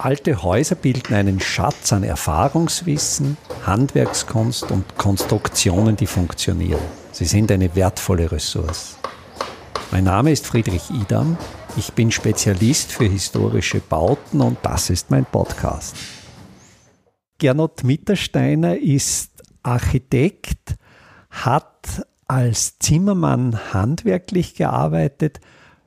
Alte Häuser bilden einen Schatz an Erfahrungswissen, Handwerkskunst und Konstruktionen, die funktionieren. Sie sind eine wertvolle Ressource. Mein Name ist Friedrich Idam. Ich bin Spezialist für historische Bauten und das ist mein Podcast. Gernot Mittersteiner ist Architekt, hat als Zimmermann handwerklich gearbeitet,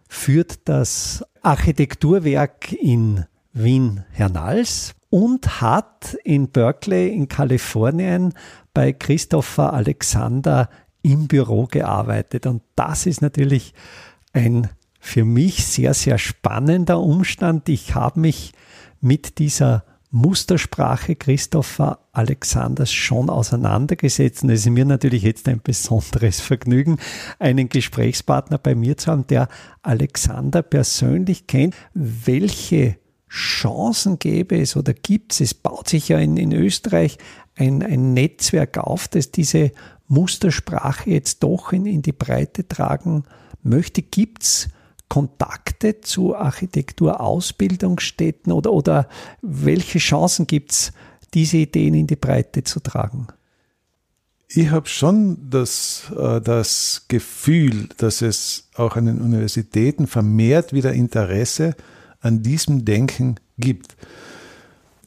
führt das Architekturwerk in Wien-Hernals und hat in Berkeley in Kalifornien bei Christopher Alexander im Büro gearbeitet. Und das ist natürlich ein für mich sehr, sehr spannender Umstand. Ich habe mich mit dieser Mustersprache Christopher Alexanders schon auseinandergesetzt. Und es ist mir natürlich jetzt ein besonderes Vergnügen, einen Gesprächspartner bei mir zu haben, der Alexander persönlich kennt. Welche Chancen gäbe es oder gibt es? Es baut sich ja in, in Österreich ein, ein Netzwerk auf, das diese Mustersprache jetzt doch in, in die Breite tragen möchte. Gibt es Kontakte zu Architekturausbildungsstätten oder, oder welche Chancen gibt es, diese Ideen in die Breite zu tragen? Ich habe schon das, äh, das Gefühl, dass es auch an den Universitäten vermehrt wieder Interesse an diesem Denken gibt.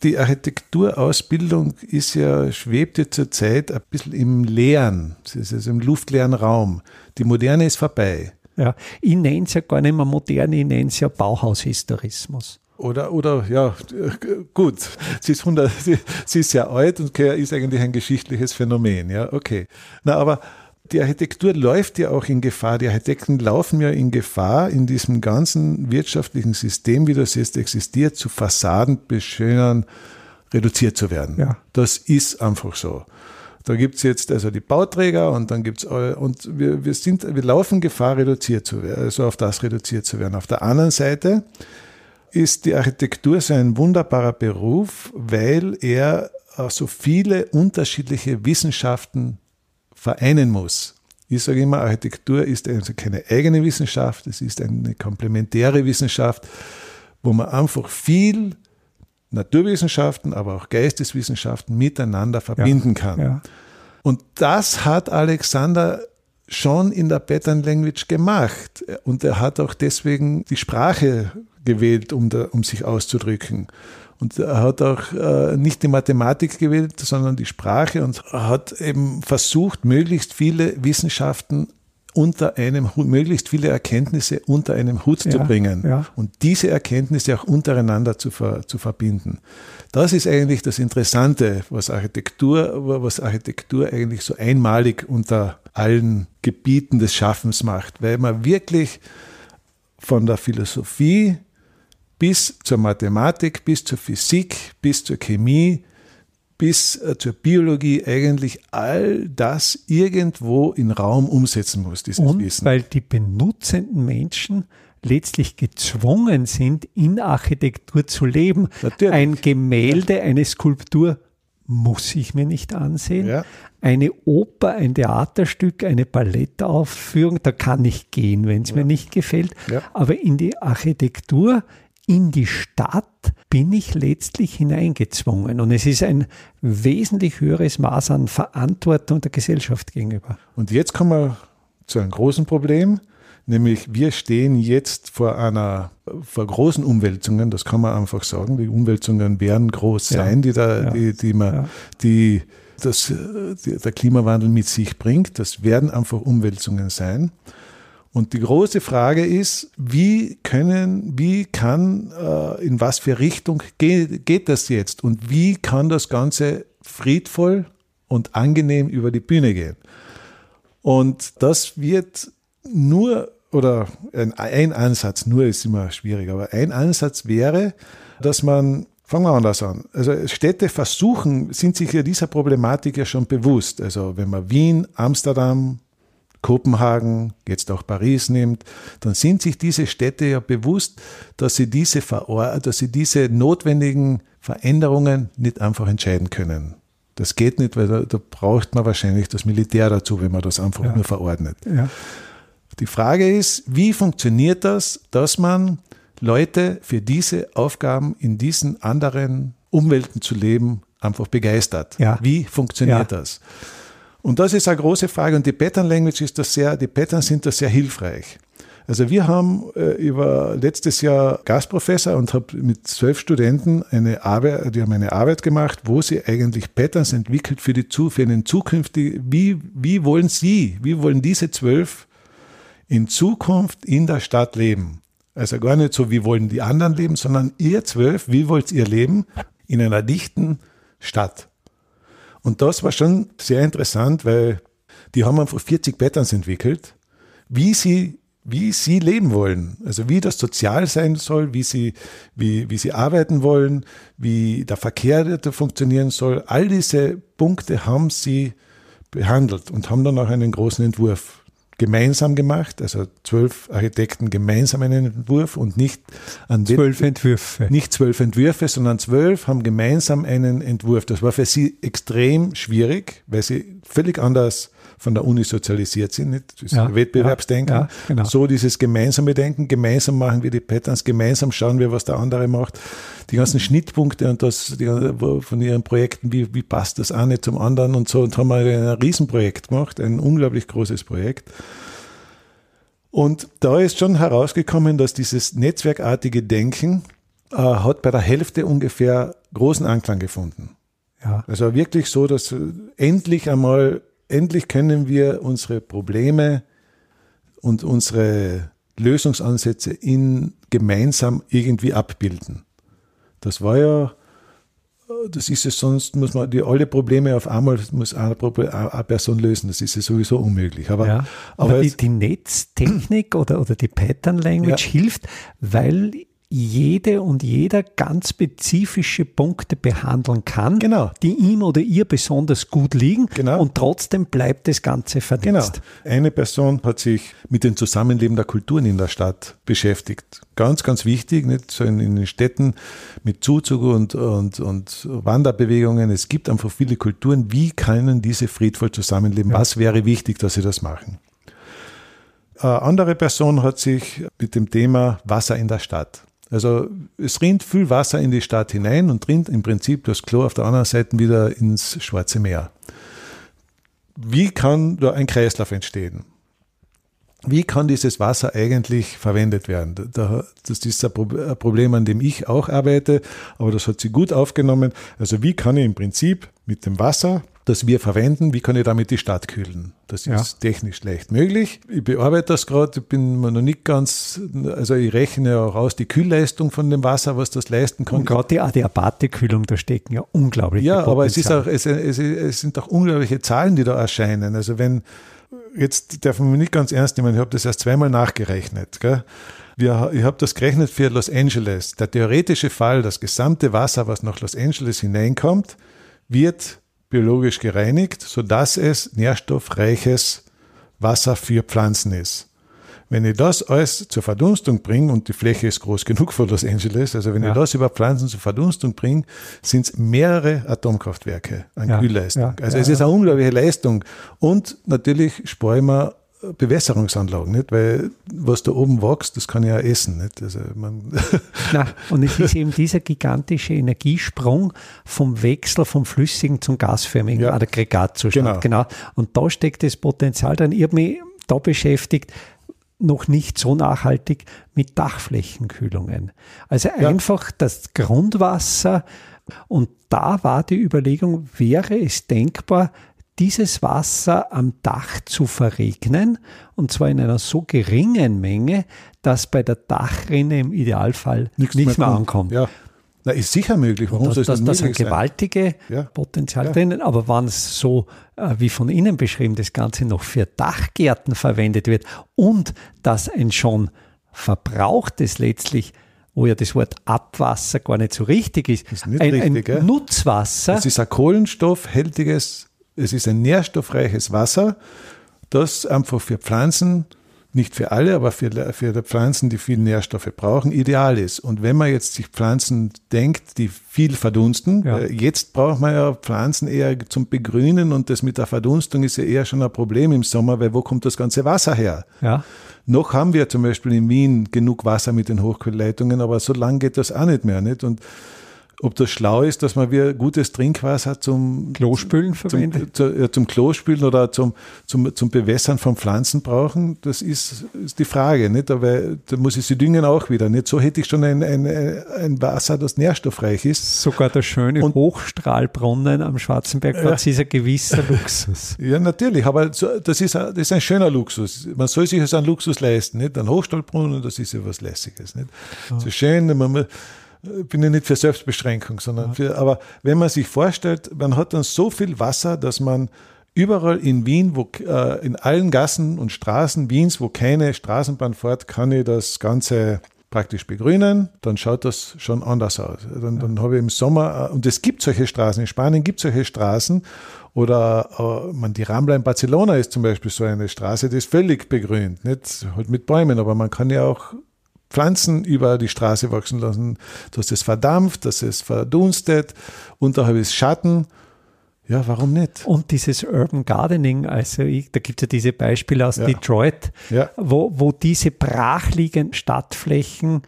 Die Architekturausbildung ist ja, schwebt ja zurzeit ein bisschen im leeren, es ist also im luftleeren Raum. Die Moderne ist vorbei. Ja, ich nenne es ja gar nicht mehr moderne, ich nenne es ja Bauhaushistorismus. Oder, oder, ja, gut, sie ist, 100, sie, sie ist sehr alt und ist eigentlich ein geschichtliches Phänomen, ja, okay. Na, aber die Architektur läuft ja auch in Gefahr. Die Architekten laufen ja in Gefahr, in diesem ganzen wirtschaftlichen System, wie das jetzt existiert, zu Fassadenbeschönern reduziert zu werden. Ja. Das ist einfach so. Da gibt es jetzt also die Bauträger und dann gibt es und wir, wir sind, wir laufen Gefahr, reduziert zu werden, also auf das reduziert zu werden. Auf der anderen Seite ist die Architektur so ein wunderbarer Beruf, weil er so viele unterschiedliche Wissenschaften vereinen muss. Ich sage immer, Architektur ist also keine eigene Wissenschaft, es ist eine komplementäre Wissenschaft, wo man einfach viel Naturwissenschaften, aber auch Geisteswissenschaften miteinander verbinden ja, kann. Ja. Und das hat Alexander schon in der Pattern Language gemacht. Und er hat auch deswegen die Sprache gewählt, um, da, um sich auszudrücken. Und er hat auch äh, nicht die Mathematik gewählt, sondern die Sprache und hat eben versucht, möglichst viele Wissenschaften unter einem möglichst viele Erkenntnisse unter einem Hut ja, zu bringen ja. und diese Erkenntnisse auch untereinander zu, ver, zu verbinden. Das ist eigentlich das Interessante, was Architektur, was Architektur eigentlich so einmalig unter allen Gebieten des Schaffens macht, weil man wirklich von der Philosophie bis zur Mathematik, bis zur Physik, bis zur Chemie, bis äh, zur Biologie eigentlich all das irgendwo in Raum umsetzen muss, dieses Und Wissen. Weil die benutzenden Menschen letztlich gezwungen sind, in Architektur zu leben. Natürlich. Ein Gemälde, eine Skulptur muss ich mir nicht ansehen. Ja. Eine Oper, ein Theaterstück, eine Ballettaufführung, da kann ich gehen, wenn es ja. mir nicht gefällt. Ja. Aber in die Architektur in die Stadt bin ich letztlich hineingezwungen. Und es ist ein wesentlich höheres Maß an Verantwortung der Gesellschaft gegenüber. Und jetzt kommen wir zu einem großen Problem, nämlich wir stehen jetzt vor einer, vor großen Umwälzungen, das kann man einfach sagen. Die Umwälzungen werden groß sein, ja, die da, ja, die, die man, ja. die, das, die, der Klimawandel mit sich bringt. Das werden einfach Umwälzungen sein. Und die große Frage ist, wie können, wie kann, äh, in was für Richtung geht, geht das jetzt und wie kann das Ganze friedvoll und angenehm über die Bühne gehen? Und das wird nur, oder ein, ein Ansatz, nur ist immer schwierig, aber ein Ansatz wäre, dass man Fangen wir anders an. Also Städte versuchen, sind sich ja dieser Problematik ja schon bewusst. Also wenn man Wien, Amsterdam, Kopenhagen, jetzt auch Paris nimmt, dann sind sich diese Städte ja bewusst, dass sie diese, dass sie diese notwendigen Veränderungen nicht einfach entscheiden können. Das geht nicht, weil da, da braucht man wahrscheinlich das Militär dazu, wenn man das einfach ja. nur verordnet. Ja. Die Frage ist, wie funktioniert das, dass man Leute für diese Aufgaben in diesen anderen Umwelten zu leben, einfach begeistert. Ja. Wie funktioniert das? Und das ist eine große Frage. Und die Pattern Language ist das sehr, die Patterns sind da sehr hilfreich. Also wir haben äh, über letztes Jahr Gastprofessor und habe mit zwölf Studenten eine Arbeit, die haben eine Arbeit gemacht, wo sie eigentlich Patterns entwickelt für die für den zukünftigen, wie, wie wollen Sie, wie wollen diese zwölf in Zukunft in der Stadt leben? Also gar nicht so, wie wollen die anderen leben, sondern ihr zwölf, wie wollt ihr leben in einer dichten Stadt? Und das war schon sehr interessant, weil die haben einfach 40 Patterns entwickelt, wie sie, wie sie leben wollen. Also wie das sozial sein soll, wie sie, wie, wie sie arbeiten wollen, wie der Verkehr da funktionieren soll. All diese Punkte haben sie behandelt und haben dann auch einen großen Entwurf gemeinsam gemacht, also zwölf Architekten gemeinsam einen Entwurf und nicht an Zwölf Entwürfe. nicht zwölf Entwürfe, sondern zwölf haben gemeinsam einen Entwurf. Das war für sie extrem schwierig, weil sie völlig anders von der Uni sozialisiert sind. Nicht? Das Ja, Wettbewerbsdenken. ja, genau. So dieses gemeinsame Denken, gemeinsam machen wir die Patterns, gemeinsam schauen wir, was der andere macht. Die ganzen Schnittpunkte und das die, von ihren Projekten, wie, wie passt das eine zum anderen und so. Und haben wir ein Riesenprojekt gemacht, ein unglaublich großes Projekt. Und da ist schon herausgekommen, dass dieses netzwerkartige Denken äh, hat bei der Hälfte ungefähr großen Anklang gefunden. Ja. Also wirklich so, dass endlich einmal, endlich können wir unsere Probleme und unsere Lösungsansätze in gemeinsam irgendwie abbilden. Das war ja, das ist es sonst, muss man die alle Probleme auf einmal, muss eine, eine Person lösen. Das ist ja sowieso unmöglich. Aber, Ja, aber, aber die, die Netztechnik oder, oder die Pattern Language Ja. hilft, weil jede und jeder ganz spezifische Punkte behandeln kann, Genau. die ihm oder ihr besonders gut liegen Genau. und trotzdem bleibt das Ganze Genau. vernetzt. Eine Person hat sich mit dem Zusammenleben der Kulturen in der Stadt beschäftigt. Ganz, ganz wichtig, nicht so in, in den Städten mit Zuzug und, und, und Wanderbewegungen. Es gibt einfach viele Kulturen. Wie können diese friedvoll zusammenleben? Was wäre wichtig, dass sie das machen? Eine andere Person hat sich mit dem Thema Wasser in der Stadt. Also es rinnt viel Wasser in die Stadt hinein und rinnt im Prinzip das Klo auf der anderen Seite wieder ins Schwarze Meer. Wie kann da ein Kreislauf entstehen? Wie kann dieses Wasser eigentlich verwendet werden? Da, das ist ein Problem, an dem ich auch arbeite, aber das hat sie gut aufgenommen. Also wie kann ich im Prinzip mit dem Wasser, das wir verwenden, wie kann ich damit die Stadt kühlen? Das Ja. ist technisch leicht möglich. Ich bearbeite das gerade, ich bin mir noch nicht ganz, also ich rechne ja auch aus die Kühlleistung von dem Wasser, was das leisten kann. Und gerade die Adiabate-Kühlung, da stecken ja unglaublich Ja, aber es, ist auch, es, es, es sind auch unglaubliche Zahlen, die da erscheinen. Also wenn, jetzt darf man mich nicht ganz ernst nehmen, ich habe das erst zweimal nachgerechnet. Gell? Wir, ich habe das gerechnet für Los Angeles. Der theoretische Fall, das gesamte Wasser, was nach Los Angeles hineinkommt, wird biologisch gereinigt, sodass es nährstoffreiches Wasser für Pflanzen ist. Wenn ich das alles zur Verdunstung bringe, und die Fläche ist groß genug für Los Angeles, also wenn Ja. ich das über Pflanzen zur Verdunstung bringe, sind es mehrere Atomkraftwerke an Ja, Kühlleistung. ja, also es ist eine unglaubliche Leistung. Und natürlich spare ich mir Bewässerungsanlagen, nicht? Weil was da oben wächst, das kann ich ja essen. Nicht? Also man, Na, und es ist eben dieser gigantische Energiesprung vom Wechsel vom flüssigen zum gasförmigen Ja. Aggregatzustand. Genau. Und da steckt das Potenzial drin. Ich habe mich da beschäftigt, noch nicht so nachhaltig mit Dachflächenkühlungen. Also Ja. einfach das Grundwasser. Und da war die Überlegung, wäre es denkbar, dieses Wasser am Dach zu verregnen, und zwar in einer so geringen Menge, dass bei der Dachrinne im Idealfall nichts, mehr, kommt. ankommt. Ja. Na, ist sicher möglich. Warum Das, soll das, das sind möglich sein? gewaltige Ja. Potenzial Ja. drinnen, aber wenn es so, äh, wie von Ihnen beschrieben, das Ganze noch für Dachgärten verwendet wird und dass ein schon verbrauchtes letztlich, wo ja das Wort Abwasser gar nicht so richtig ist, Ist nicht ein, richtig, ein Nutzwasser, Es ist ein kohlenstoffhältiges, es ist ein nährstoffreiches Wasser, das einfach für Pflanzen nicht für alle, aber für, für die Pflanzen, die viel Nährstoffe brauchen, ideal ist. Und wenn man jetzt sich Pflanzen denkt, die viel verdunsten, ja. Äh, jetzt braucht man ja Pflanzen eher zum Begrünen und das mit der Verdunstung ist ja eher schon ein Problem im Sommer, weil wo kommt das ganze Wasser her? Ja. Noch haben wir zum Beispiel in Wien genug Wasser mit den Hochquellleitungen, aber so lange geht das auch nicht mehr. Nicht? Und ob das schlau ist, dass man wir gutes Trinkwasser zum Klospülen verwendet? Zum, zu, ja, zum Klospülen oder zum, zum, zum Bewässern von Pflanzen brauchen, das ist, ist die Frage. Nicht? Aber da muss ich sie düngen auch wieder. Nicht? So hätte ich schon ein, ein, ein Wasser, das nährstoffreich ist. Sogar der schöne Und, Hochstrahlbrunnen am Schwarzenbergplatz ja. ist ein gewisser Luxus. Ja, natürlich, aber das ist, das ist ein schöner Luxus. Man soll sich also einen Luxus leisten. Nicht? Ein Hochstrahlbrunnen, das ist ja was Lässiges. Nicht? Ja. So schön, man, bin ja nicht für Selbstbeschränkung, sondern für, aber wenn man sich vorstellt, man hat dann so viel Wasser, dass man überall in Wien, wo, äh, in allen Gassen und Straßen Wiens, wo keine Straßenbahn fährt, kann ich das Ganze praktisch begrünen, dann schaut das schon anders aus. Dann, dann habe ich im Sommer, äh, und es gibt solche Straßen, in Spanien gibt es solche Straßen, oder äh, man, die Rambla in Barcelona ist zum Beispiel so eine Straße, die ist völlig begrünt, nicht halt mit Bäumen, aber man kann ja auch Pflanzen über die Straße wachsen lassen, dass es verdampft, dass es verdunstet, unterhalb ist Schatten. Ja, warum nicht? Und dieses Urban Gardening, also ich, da gibt es ja diese Beispiele aus ja. Detroit, ja. Wo, wo diese brachliegenden Stadtflächen,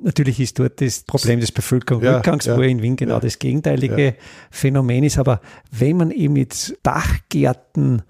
natürlich ist dort das Problem des Bevölkerungsrückgangs, ja, wo in Wien genau das gegenteilige Phänomen ist, aber wenn man eben jetzt Dachgärten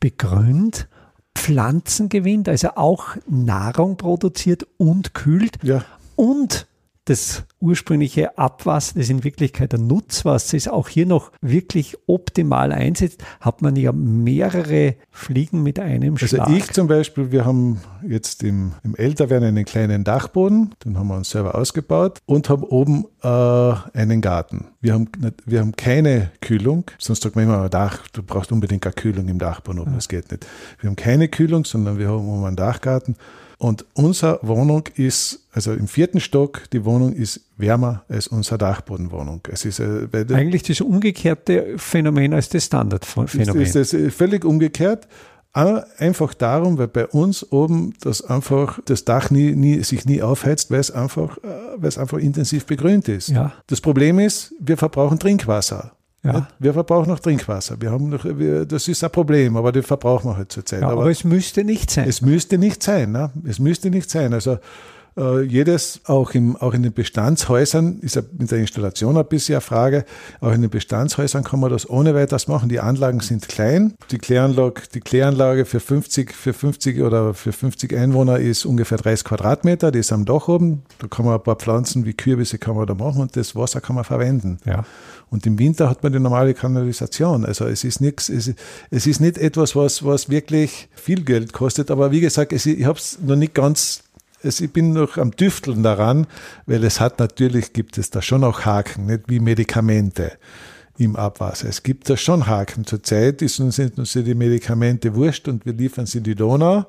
begrünt, Pflanzen gewinnt, also auch Nahrung produziert und kühlt ja. und das ursprüngliche Abwasser, das in Wirklichkeit ein Nutzwasser ist, auch hier noch wirklich optimal einsetzt, hat man ja mehrere Fliegen mit einem also Schlag. Also ich zum Beispiel, wir haben jetzt im, im Älterwerden einen kleinen Dachboden, den haben wir uns selber ausgebaut und haben oben äh, einen Garten. Wir haben, wir haben keine Kühlung, sonst sagt man immer, Dach, du brauchst unbedingt eine Kühlung im Dachboden oben, ja. das geht nicht. Wir haben keine Kühlung, sondern wir haben oben einen Dachgarten und unsere Wohnung ist, also im vierten Stock, die Wohnung ist wärmer als unsere Dachbodenwohnung. Es ist äh, eigentlich das umgekehrte Phänomen als das Standardphänomen. Ist, ist das völlig umgekehrt. Einfach darum, weil bei uns oben das einfach das Dach nie, nie, sich nie aufheizt, weil es einfach, äh, weil es einfach intensiv begrünt ist. Ja. Das Problem ist, wir verbrauchen Trinkwasser. Ja. Wir verbrauchen noch Trinkwasser. Wir haben noch, wir, das ist ein Problem, aber das verbrauchen wir halt zurzeit. Ja, aber, aber, es müsste nicht sein. Es müsste nicht sein. Ne? Es müsste nicht sein. Also äh, jedes, auch, im, auch in den Bestandshäusern, ist ja mit der Installation ein bisschen eine Frage, auch in den Bestandshäusern kann man das ohne weiteres machen. Die Anlagen sind klein. Die Kläranlage, die Kläranlage für 50, für 50 oder für 50 Einwohner ist ungefähr 30 Quadratmeter. Die ist am Dach oben. Da kann man ein paar Pflanzen wie Kürbisse kann man da machen und das Wasser kann man verwenden. Ja. Und im Winter hat man die normale Kanalisation. Also es ist nichts, es, es ist nicht etwas, was, was wirklich viel Geld kostet. Aber wie gesagt, es, ich habe es noch nicht ganz, es, ich bin noch am Tüfteln daran, weil es hat natürlich, gibt es da schon auch Haken, nicht wie Medikamente im Abwasser. Es gibt da schon Haken. Zurzeit sind uns die Medikamente wurscht und wir liefern sie in die Donau.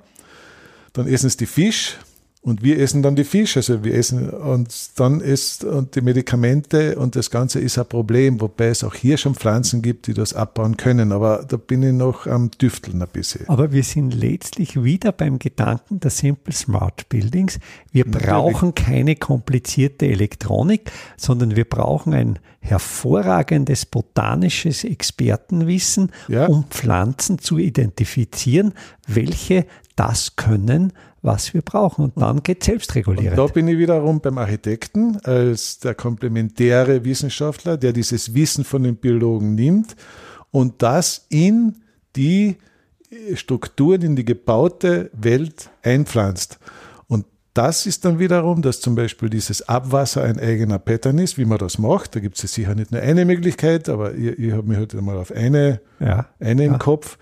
Dann essen es die Fisch und wir essen dann die Fische, also wir essen und dann ist und die Medikamente und das Ganze ist ein Problem, wobei es auch hier schon Pflanzen gibt, die das abbauen können. Aber da bin ich noch am Düfteln ein bisschen. Aber wir sind letztlich wieder beim Gedanken der Simple Smart Buildings. Wir Natürlich. brauchen keine komplizierte Elektronik, sondern wir brauchen ein hervorragendes botanisches Expertenwissen, ja. um Pflanzen zu identifizieren, welche das können, was wir brauchen. Und dann geht selbstregulierend. Und da bin ich wiederum beim Architekten als der komplementäre Wissenschaftler, der dieses Wissen von den Biologen nimmt und das in die Strukturen, in die gebaute Welt einpflanzt. Und das ist dann wiederum, dass zum Beispiel dieses Abwasser ein eigener Pattern ist, wie man das macht. Da gibt es sicher nicht nur eine Möglichkeit, aber ich, ich habe mich heute mal auf eine, ja, eine ja. im Kopf.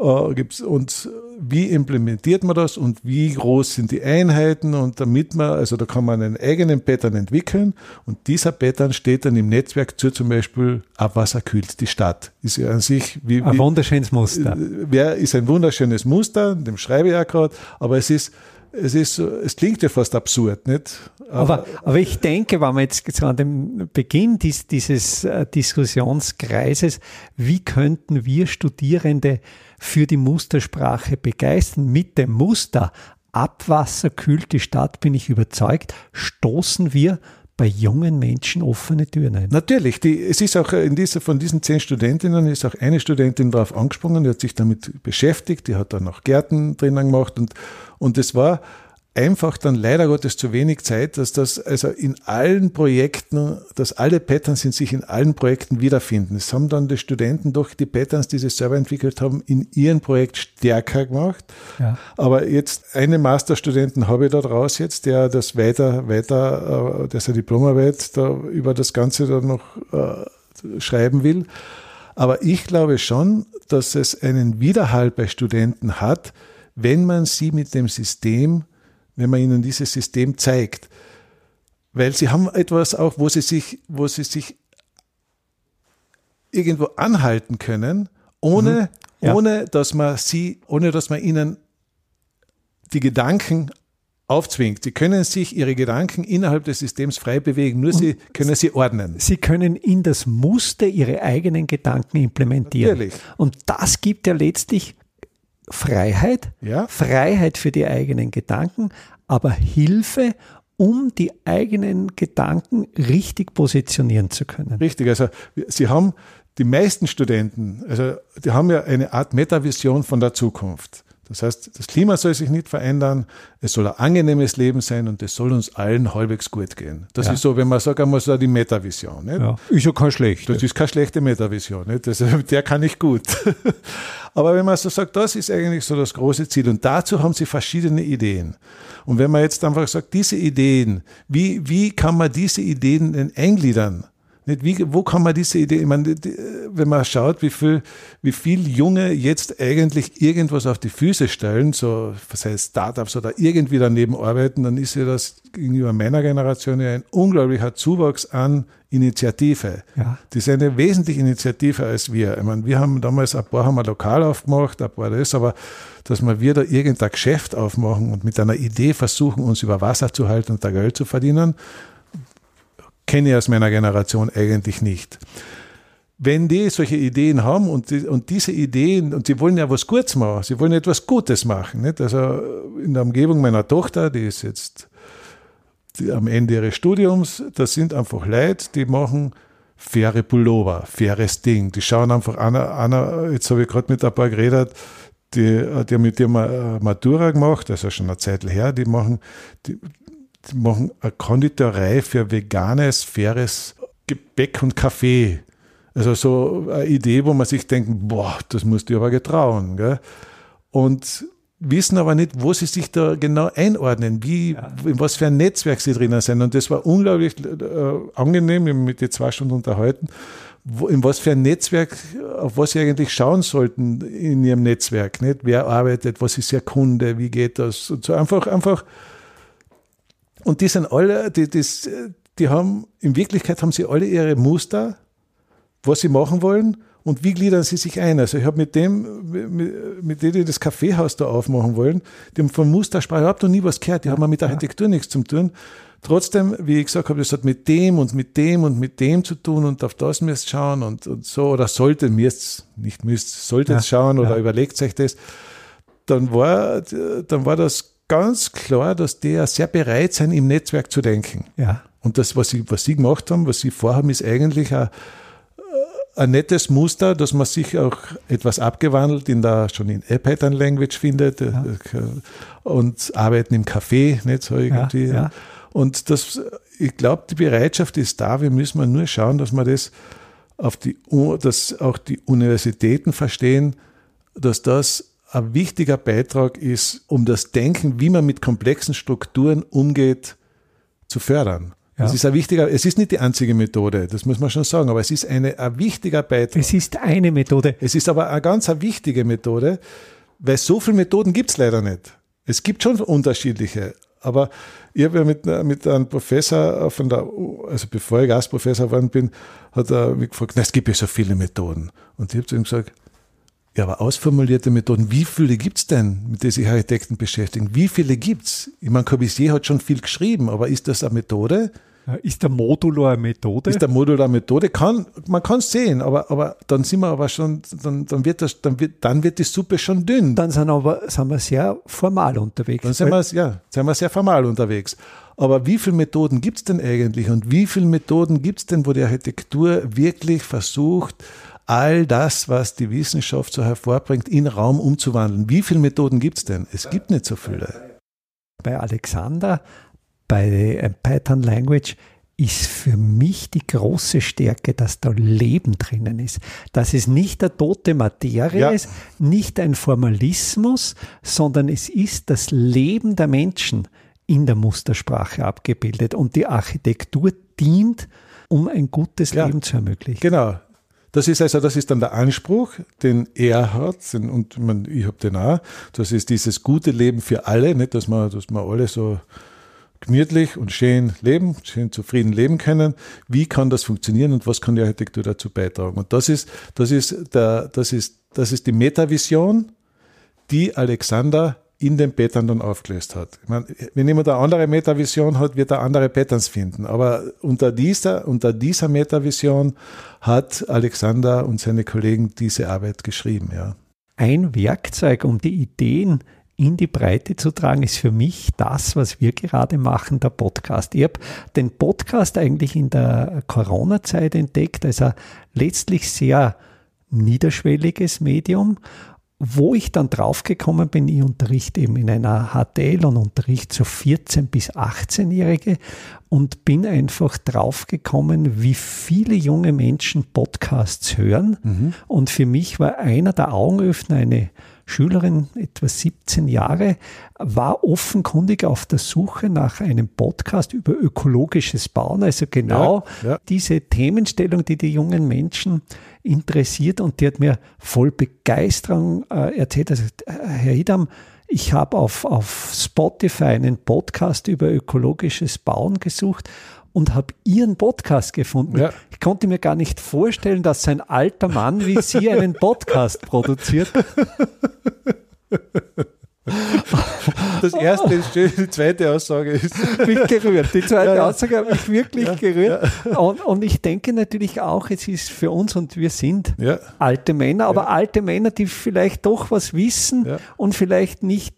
Uh, gibt's, und wie implementiert man das und wie groß sind die Einheiten und damit man, also da kann man einen eigenen Pattern entwickeln und dieser Pattern steht dann im Netzwerk zu zum Beispiel Abwasser kühlt die Stadt. Ist ja an sich wie, ein wie, wunderschönes Muster. Wer ist ein wunderschönes Muster, dem schreibe ich ja gerade, aber es ist es ist, es klingt ja fast absurd, nicht? Aber, aber ich denke, wenn man jetzt so an dem Beginn dies, dieses äh, Diskussionskreises, wie könnten wir Studierende für die Mustersprache begeistern mit dem Muster Abwasser kühlt die Stadt, bin ich überzeugt, stoßen wir bei jungen Menschen offene Türen ein. Natürlich, die, es ist auch in dieser, von diesen zehn Studentinnen ist auch eine Studentin darauf angesprungen, die hat sich damit beschäftigt, die hat dann noch Gärten drinnen gemacht und, und es war einfach dann leider Gottes zu wenig Zeit, dass das also in allen Projekten, dass alle Patterns in sich in allen Projekten wiederfinden. Es haben dann die Studenten doch die Patterns, die sie selber entwickelt haben, in ihrem Projekt stärker gemacht. Ja. Aber jetzt einen Masterstudenten habe ich da draus jetzt, der das weiter, weiter, äh, der seine Diplomarbeit da über das Ganze dann noch äh, schreiben will. Aber ich glaube schon, dass es einen Widerhall bei Studenten hat, wenn man sie mit dem System wenn man ihnen dieses System zeigt. Weil sie haben etwas auch, wo sie sich, wo sie sich irgendwo anhalten können, ohne, mhm. ja. ohne dass man sie, ohne dass man ihnen die Gedanken aufzwingt. Sie können sich ihre Gedanken innerhalb des Systems frei bewegen, nur Und sie können sie ordnen. Sie können in das Muster ihre eigenen Gedanken implementieren. Natürlich. Und das gibt ja letztlich Freiheit, ja. Freiheit für die eigenen Gedanken, aber Hilfe, um die eigenen Gedanken richtig positionieren zu können. Richtig, also Sie haben die meisten Studenten, also die haben ja eine Art Metavision von der Zukunft. Das heißt, das Klima soll sich nicht verändern, es soll ein angenehmes Leben sein und es soll uns allen halbwegs gut gehen. Das ja. ist so, wenn man sagt einmal so die Metavision. Nicht? Ja, ist ja kein schlechte. Das ist keine schlechte Metavision. Nicht? Das, der kann ich gut. Aber wenn man so sagt, das ist eigentlich so das große Ziel und dazu haben sie verschiedene Ideen. Und wenn man jetzt einfach sagt, diese Ideen, wie, wie kann man diese Ideen denn eingliedern? Nicht, wie, wo kann man diese Idee, ich meine, die, wenn man schaut, wie viel, wie viel Junge jetzt eigentlich irgendwas auf die Füße stellen, so, was heißt Startups oder irgendwie daneben arbeiten, dann ist ja das gegenüber meiner Generation ja ein unglaublicher Zuwachs an Initiative. Ja. Das ist eine wesentliche Initiative als wir. Ich meine, wir haben damals ein paar haben ein Lokal aufgemacht, ein paar das, aber dass wir wir da irgendein Geschäft aufmachen und mit einer Idee versuchen, uns über Wasser zu halten und da Geld zu verdienen, kenne ich aus meiner Generation eigentlich nicht. Wenn die solche Ideen haben und, die, und diese Ideen, und sie wollen ja was Gutes machen, sie wollen etwas Gutes machen. Nicht? Also in der Umgebung meiner Tochter, die ist jetzt die, am Ende ihres Studiums, das sind einfach Leute, die machen faire Pullover, faires Ding. Die schauen einfach an, an jetzt habe ich gerade mit ein paar geredet, die, die haben mit dir Matura gemacht, also schon eine Zeit her, die machen, die, die machen eine Konditorei für veganes, faires Gebäck und Kaffee. Also so eine Idee, wo man sich denkt, boah, das musst du aber getrauen. Gell? Und wissen aber nicht, wo sie sich da genau einordnen, wie, ja. in was für ein Netzwerk sie drinnen sind. Und das war unglaublich äh, angenehm, mit den zwei Stunden unterhalten, wo, in was für ein Netzwerk, auf was sie eigentlich schauen sollten in ihrem Netzwerk. Nicht? Wer arbeitet, was ist ihr Kunde, wie geht das? Und so einfach, einfach und die sind alle, die, die, die haben, in Wirklichkeit haben sie alle ihre Muster, was sie machen wollen und wie gliedern sie sich ein. Also ich habe mit dem, mit, mit denen, die das Kaffeehaus da aufmachen wollen, die haben von Mustersprache überhaupt noch nie was gehört, die haben mit Architektur nichts zu tun. Trotzdem, wie ich gesagt habe, das hat mit dem und mit dem und mit dem zu tun und auf das müsst schauen und, und so oder sollte müsst, nicht müsst, solltet ja, schauen oder ja. überlegt euch das. Dann war, dann war das ganz klar, dass die ja sehr bereit sind, im Netzwerk zu denken. Ja. Und das, was sie, was sie gemacht haben, was sie vorhaben, ist eigentlich ein, äh, ein nettes Muster, dass man sich auch etwas abgewandelt in der, schon in A-Pattern Language findet ja. Äh, und arbeiten im Café, nicht so irgendwie. Ja, ja. Und das, ich glaube, die Bereitschaft ist da. Wir müssen nur schauen, dass wir das auf die, dass auch die Universitäten verstehen, dass das ein wichtiger Beitrag ist, um das Denken, wie man mit komplexen Strukturen umgeht, zu fördern. Ja. Das ist ein wichtiger, es ist nicht die einzige Methode, das muss man schon sagen, aber es ist eine, ein wichtiger Beitrag. Es ist eine Methode. Es ist aber eine ganz eine wichtige Methode, weil so viele Methoden gibt es leider nicht. Es gibt schon unterschiedliche, aber ich habe ja mit, mit einem Professor von der, also bevor ich Gastprofessor geworden bin, hat er mich gefragt, na, es gibt ja so viele Methoden. Und ich habe zu ihm gesagt, ja, aber ausformulierte Methoden, wie viele gibt es denn, mit denen sich Architekten beschäftigen? Wie viele gibt es? Ich meine, Corbusier hat schon viel geschrieben, aber ist das eine Methode? Ist der Modular eine Methode? Ist der Modular eine Methode? Kann, man kann es sehen, aber, aber dann sind wir aber schon, dann, dann, wird das, dann, wird, dann wird die Suppe schon dünn. Dann sind, aber, sind wir sehr formal unterwegs. Dann sind wir, ja, sind wir sehr formal unterwegs. Aber wie viele Methoden gibt es denn eigentlich und wie viele Methoden gibt es denn, wo die Architektur wirklich versucht, all das, was die Wissenschaft so hervorbringt, in Raum umzuwandeln? Wie viele Methoden gibt es denn? Es gibt nicht so viele. Bei Alexander, bei Python Language ist für mich die große Stärke, dass da Leben drinnen ist. Dass es nicht der tote Materie ja. ist, nicht ein Formalismus, sondern es ist das Leben der Menschen in der Mustersprache abgebildet. Und die Architektur dient, um ein gutes ja, Leben zu ermöglichen. Genau. Das ist also, das ist dann der Anspruch, den er hat, und man, ich habe den auch. Das ist dieses gute Leben für alle, nicht, dass wir, dass wir alle so gemütlich und schön leben, schön zufrieden leben können. Wie kann das funktionieren und was kann die Architektur dazu beitragen? Und das ist, das ist, der, das ist, das ist die Metavision, die Alexander in den Pattern dann aufgelöst hat. Ich meine, wenn jemand eine andere Metavision hat, wird er andere Patterns finden. Aber unter dieser, unter dieser Metavision hat Alexander und seine Kollegen diese Arbeit geschrieben, ja. Ein Werkzeug, um die Ideen in die Breite zu tragen, ist für mich das, was wir gerade machen, der Podcast. Ich habe den Podcast eigentlich in der Corona-Zeit entdeckt, als ein letztlich sehr niederschwelliges Medium wo ich dann draufgekommen bin, ich unterrichte eben in einer HTL und unterrichte so 14- bis 18-Jährige und bin einfach draufgekommen, wie viele junge Menschen Podcasts hören. Mhm. Und für mich war einer der Augenöffner eine Schülerin, etwa 17 Jahre, war offenkundig auf der Suche nach einem Podcast über ökologisches Bauen, also genau ja, ja. diese Themenstellung, die die jungen Menschen interessiert und die hat mir voll Begeisterung äh, erzählt. Also, Herr Idam, ich habe auf, auf Spotify einen Podcast über ökologisches Bauen gesucht und habe Ihren Podcast gefunden. Ja. Ich konnte mir gar nicht vorstellen, dass ein alter Mann wie Sie einen Podcast produziert. Das erste ist schön, die zweite Aussage ist. Mich gerührt. Die zweite ja, ja. Aussage hat mich wirklich ja, gerührt. Und, und, ich denke natürlich auch, es ist für uns und wir sind alte Männer, aber alte Männer, die vielleicht doch was wissen und vielleicht nicht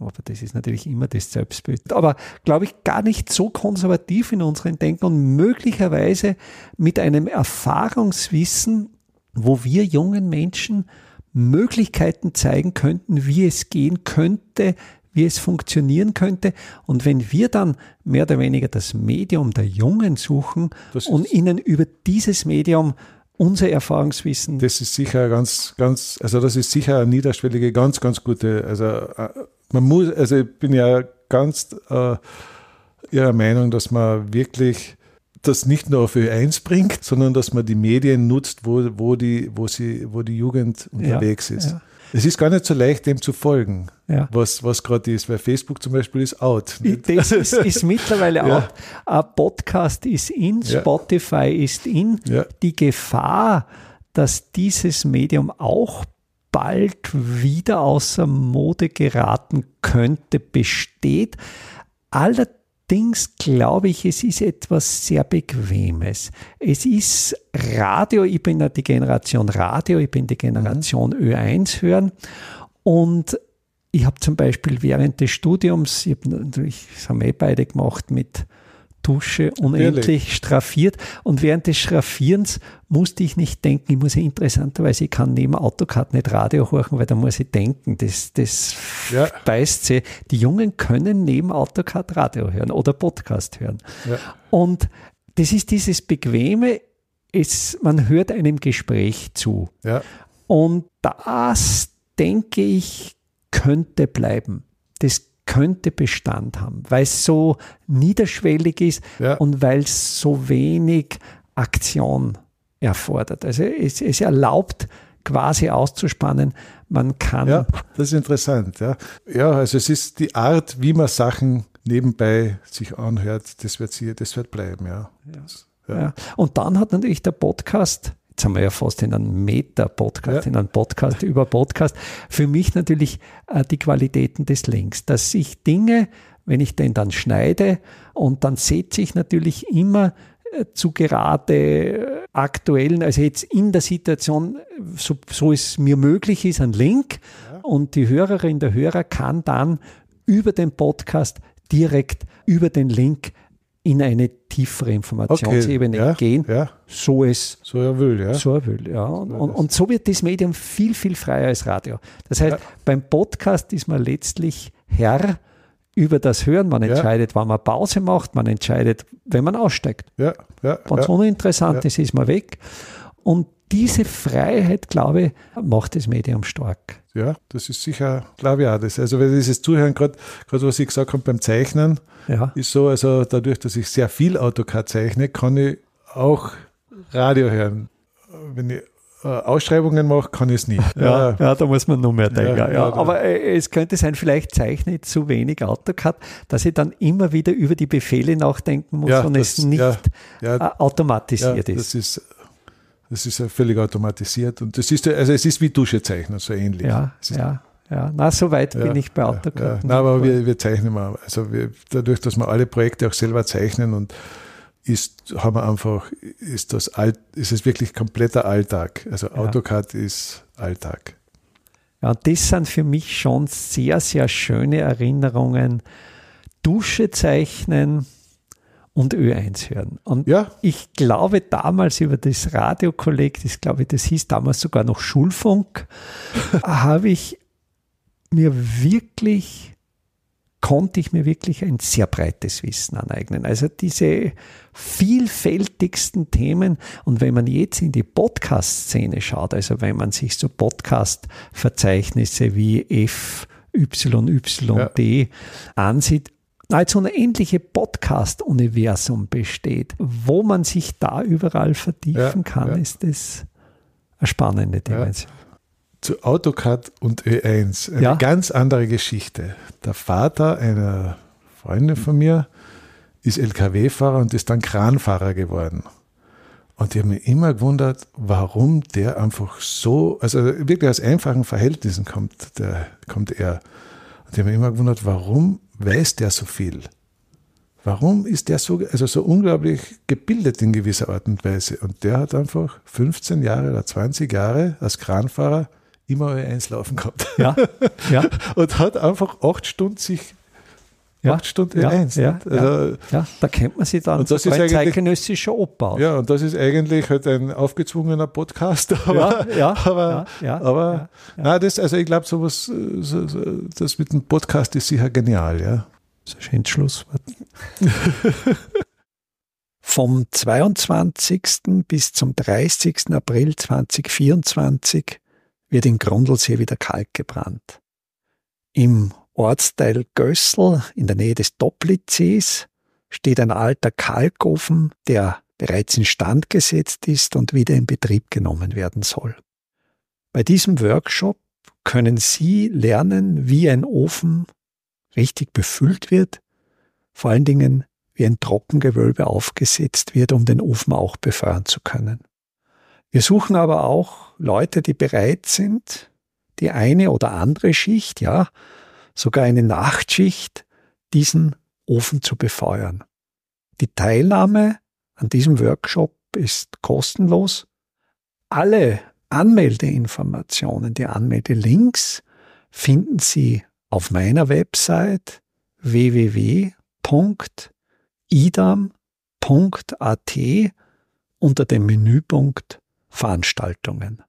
aber das ist natürlich immer das Selbstbild. Aber glaube ich, gar nicht so konservativ in unseren Denken und möglicherweise mit einem Erfahrungswissen, wo wir jungen Menschen Möglichkeiten zeigen könnten, wie es gehen könnte, wie es funktionieren könnte. Und wenn wir dann mehr oder weniger das Medium der Jungen suchen und ihnen über dieses Medium unser Erfahrungswissen. Das ist sicher ganz, ganz, also das ist sicher eine niederschwellige, ganz, ganz gute, also äh, man muss, also ich bin ja ganz äh, ihrer Meinung, dass man wirklich das nicht nur auf Ö1 bringt, sondern dass man die Medien nutzt, wo, wo, die, wo, sie, wo die Jugend unterwegs ja, ist. Ja. Es ist gar nicht so leicht, dem zu folgen, ja. was, was gerade ist, weil Facebook zum Beispiel ist out. Das ist, ist mittlerweile out. Ein Podcast ist in, Spotify ist in. Die Gefahr, dass dieses Medium auch bald wieder außer Mode geraten könnte, besteht. Allerdings glaube ich, es ist etwas sehr Bequemes. Es ist Radio, ich bin ja die Generation Radio, ich bin die Generation mhm. Ö1 hören und ich habe zum Beispiel während des Studiums, ich habe natürlich, das haben wir eh beide gemacht mit Dusche unendlich Ehrlich? straffiert. Und während des Schraffierens musste ich nicht denken, ich muss ja interessanterweise, ich kann neben AutoCAD nicht Radio horchen, weil da muss ich denken, das, das ja. beißt sie. Die Jungen können neben AutoCAD Radio hören oder Podcast hören. Ja. Und das ist dieses Bequeme, es, man hört einem Gespräch zu. Ja. Und das, denke ich, könnte bleiben. Das könnte Bestand haben, weil es so niederschwellig ist ja. und weil es so wenig Aktion erfordert. Also es, es, erlaubt quasi auszuspannen, man kann. Ja, das ist interessant. Ja. ja, also es ist die Art, wie man Sachen nebenbei sich anhört, das wird, sie, das wird bleiben. Ja. Ja. ja. Und dann hat natürlich der Podcast jetzt haben wir ja fast in einem Meta-Podcast, ja. in einem Podcast über Podcast, für mich natürlich äh, die Qualitäten des Links, dass ich Dinge wenn ich den dann schneide und dann setze ich natürlich immer äh, zu gerade äh, aktuellen, also jetzt in der Situation, so, so es mir möglich ist, ein Link ja. und die Hörerin, der Hörer kann dann über den Podcast direkt über den Link in eine tiefere Informationsebene okay, ja, gehen, ja. so es so er will, ja. So er will, ja. Und, und, und, so wird das Medium viel, viel freier als Radio. Das heißt, beim Podcast ist man letztlich Herr über das Hören. Man entscheidet, wann man Pause macht, man entscheidet, wenn man aussteigt. Ja, ja, Wenn es uninteressant ist, ist man weg. Und diese Freiheit, glaube ich, macht das Medium stark. Ja, das ist sicher, glaube ich auch. Das, also, wenn dieses Zuhören, gerade was ich gesagt habe beim Zeichnen, ja. ist so, also dadurch, dass ich sehr viel AutoCAD zeichne, kann ich auch Radio hören. Wenn ich äh, Ausschreibungen mache, kann ich es nicht. Ja, ja, da muss man noch mehr denken. Ja, ja, aber äh, es könnte sein, vielleicht zeichne ich zu wenig AutoCAD, dass ich dann immer wieder über die Befehle nachdenken muss und es nicht äh, automatisiert ist. Das ist das ist ja völlig automatisiert und das ist also es ist wie Duschezeichnen, so ähnlich. Ja, ja. Ja, na, so weit bin ich bei AutoCAD. Ja, ja. Na, aber wir, wir zeichnen mal. Also wir, dadurch, dass wir alle Projekte auch selber zeichnen und ist, haben wir einfach, ist das alt, ist es wirklich kompletter Alltag. Also ja. AutoCAD ist Alltag. Ja, das sind für mich schon sehr, sehr schöne Erinnerungen. Dusche zeichnen und Ö1 hören. Und ja. ich glaube damals über das Radiokolleg, das glaube ich, das hieß damals sogar noch Schulfunk, habe ich mir wirklich konnte ich mir wirklich ein sehr breites Wissen aneignen. Also diese vielfältigsten Themen. Und wenn man jetzt in die Podcast-Szene schaut, also wenn man sich so Podcast-Verzeichnisse wie FYYD ja. ansieht, nahezu unendliche Podcast-Universum besteht, wo man sich da überall vertiefen ja, kann, ja. ist das eine spannende Dimension zu AutoCAD und Ö1. Eine ja. ganz andere Geschichte. Der Vater einer Freundin von mir ist LKW-Fahrer und ist dann Kranfahrer geworden. Und ich habe mich immer gewundert, warum der einfach so, also wirklich aus einfachen Verhältnissen kommt, der, kommt er. Und ich habe mich immer gewundert, warum weiß der so viel? Warum ist der so, also so unglaublich gebildet in gewisser Art und Weise? Und der hat einfach 15 Jahre oder 20 Jahre als Kranfahrer immer eins laufen gehabt. Ja, ja. und hat einfach acht Stunden sich ja, acht Stunden ja, eins. Ja, also, ja, da kennt man sich dann und das ist zeitgenössischer Opa. Ja, und das ist eigentlich halt ein aufgezwungener Podcast. Aber, ja, aber, aber na, das, also ich glaube, sowas, so, so, das mit dem Podcast ist sicher genial, ja. Das ist ein schönes Schlusswort. Vom 22. bis zum 30. April 2024 wird in Grundlsee wieder Kalk gebrannt. Im Ortsteil Gössel in der Nähe des Doplitzsees steht ein alter Kalkofen, der bereits instand gesetzt ist und wieder in Betrieb genommen werden soll. Bei diesem Workshop können Sie lernen, wie ein Ofen richtig befüllt wird, vor allen Dingen wie ein Trockengewölbe aufgesetzt wird, um den Ofen auch befeuern zu können. Wir suchen aber auch Leute, die bereit sind, die eine oder andere Schicht, ja, sogar eine Nachtschicht, diesen Ofen zu befeuern. Die Teilnahme an diesem Workshop ist kostenlos. Alle Anmeldeinformationen, die Anmeldelinks finden Sie auf meiner Website www.idam.at unter dem Menüpunkt Veranstaltungen.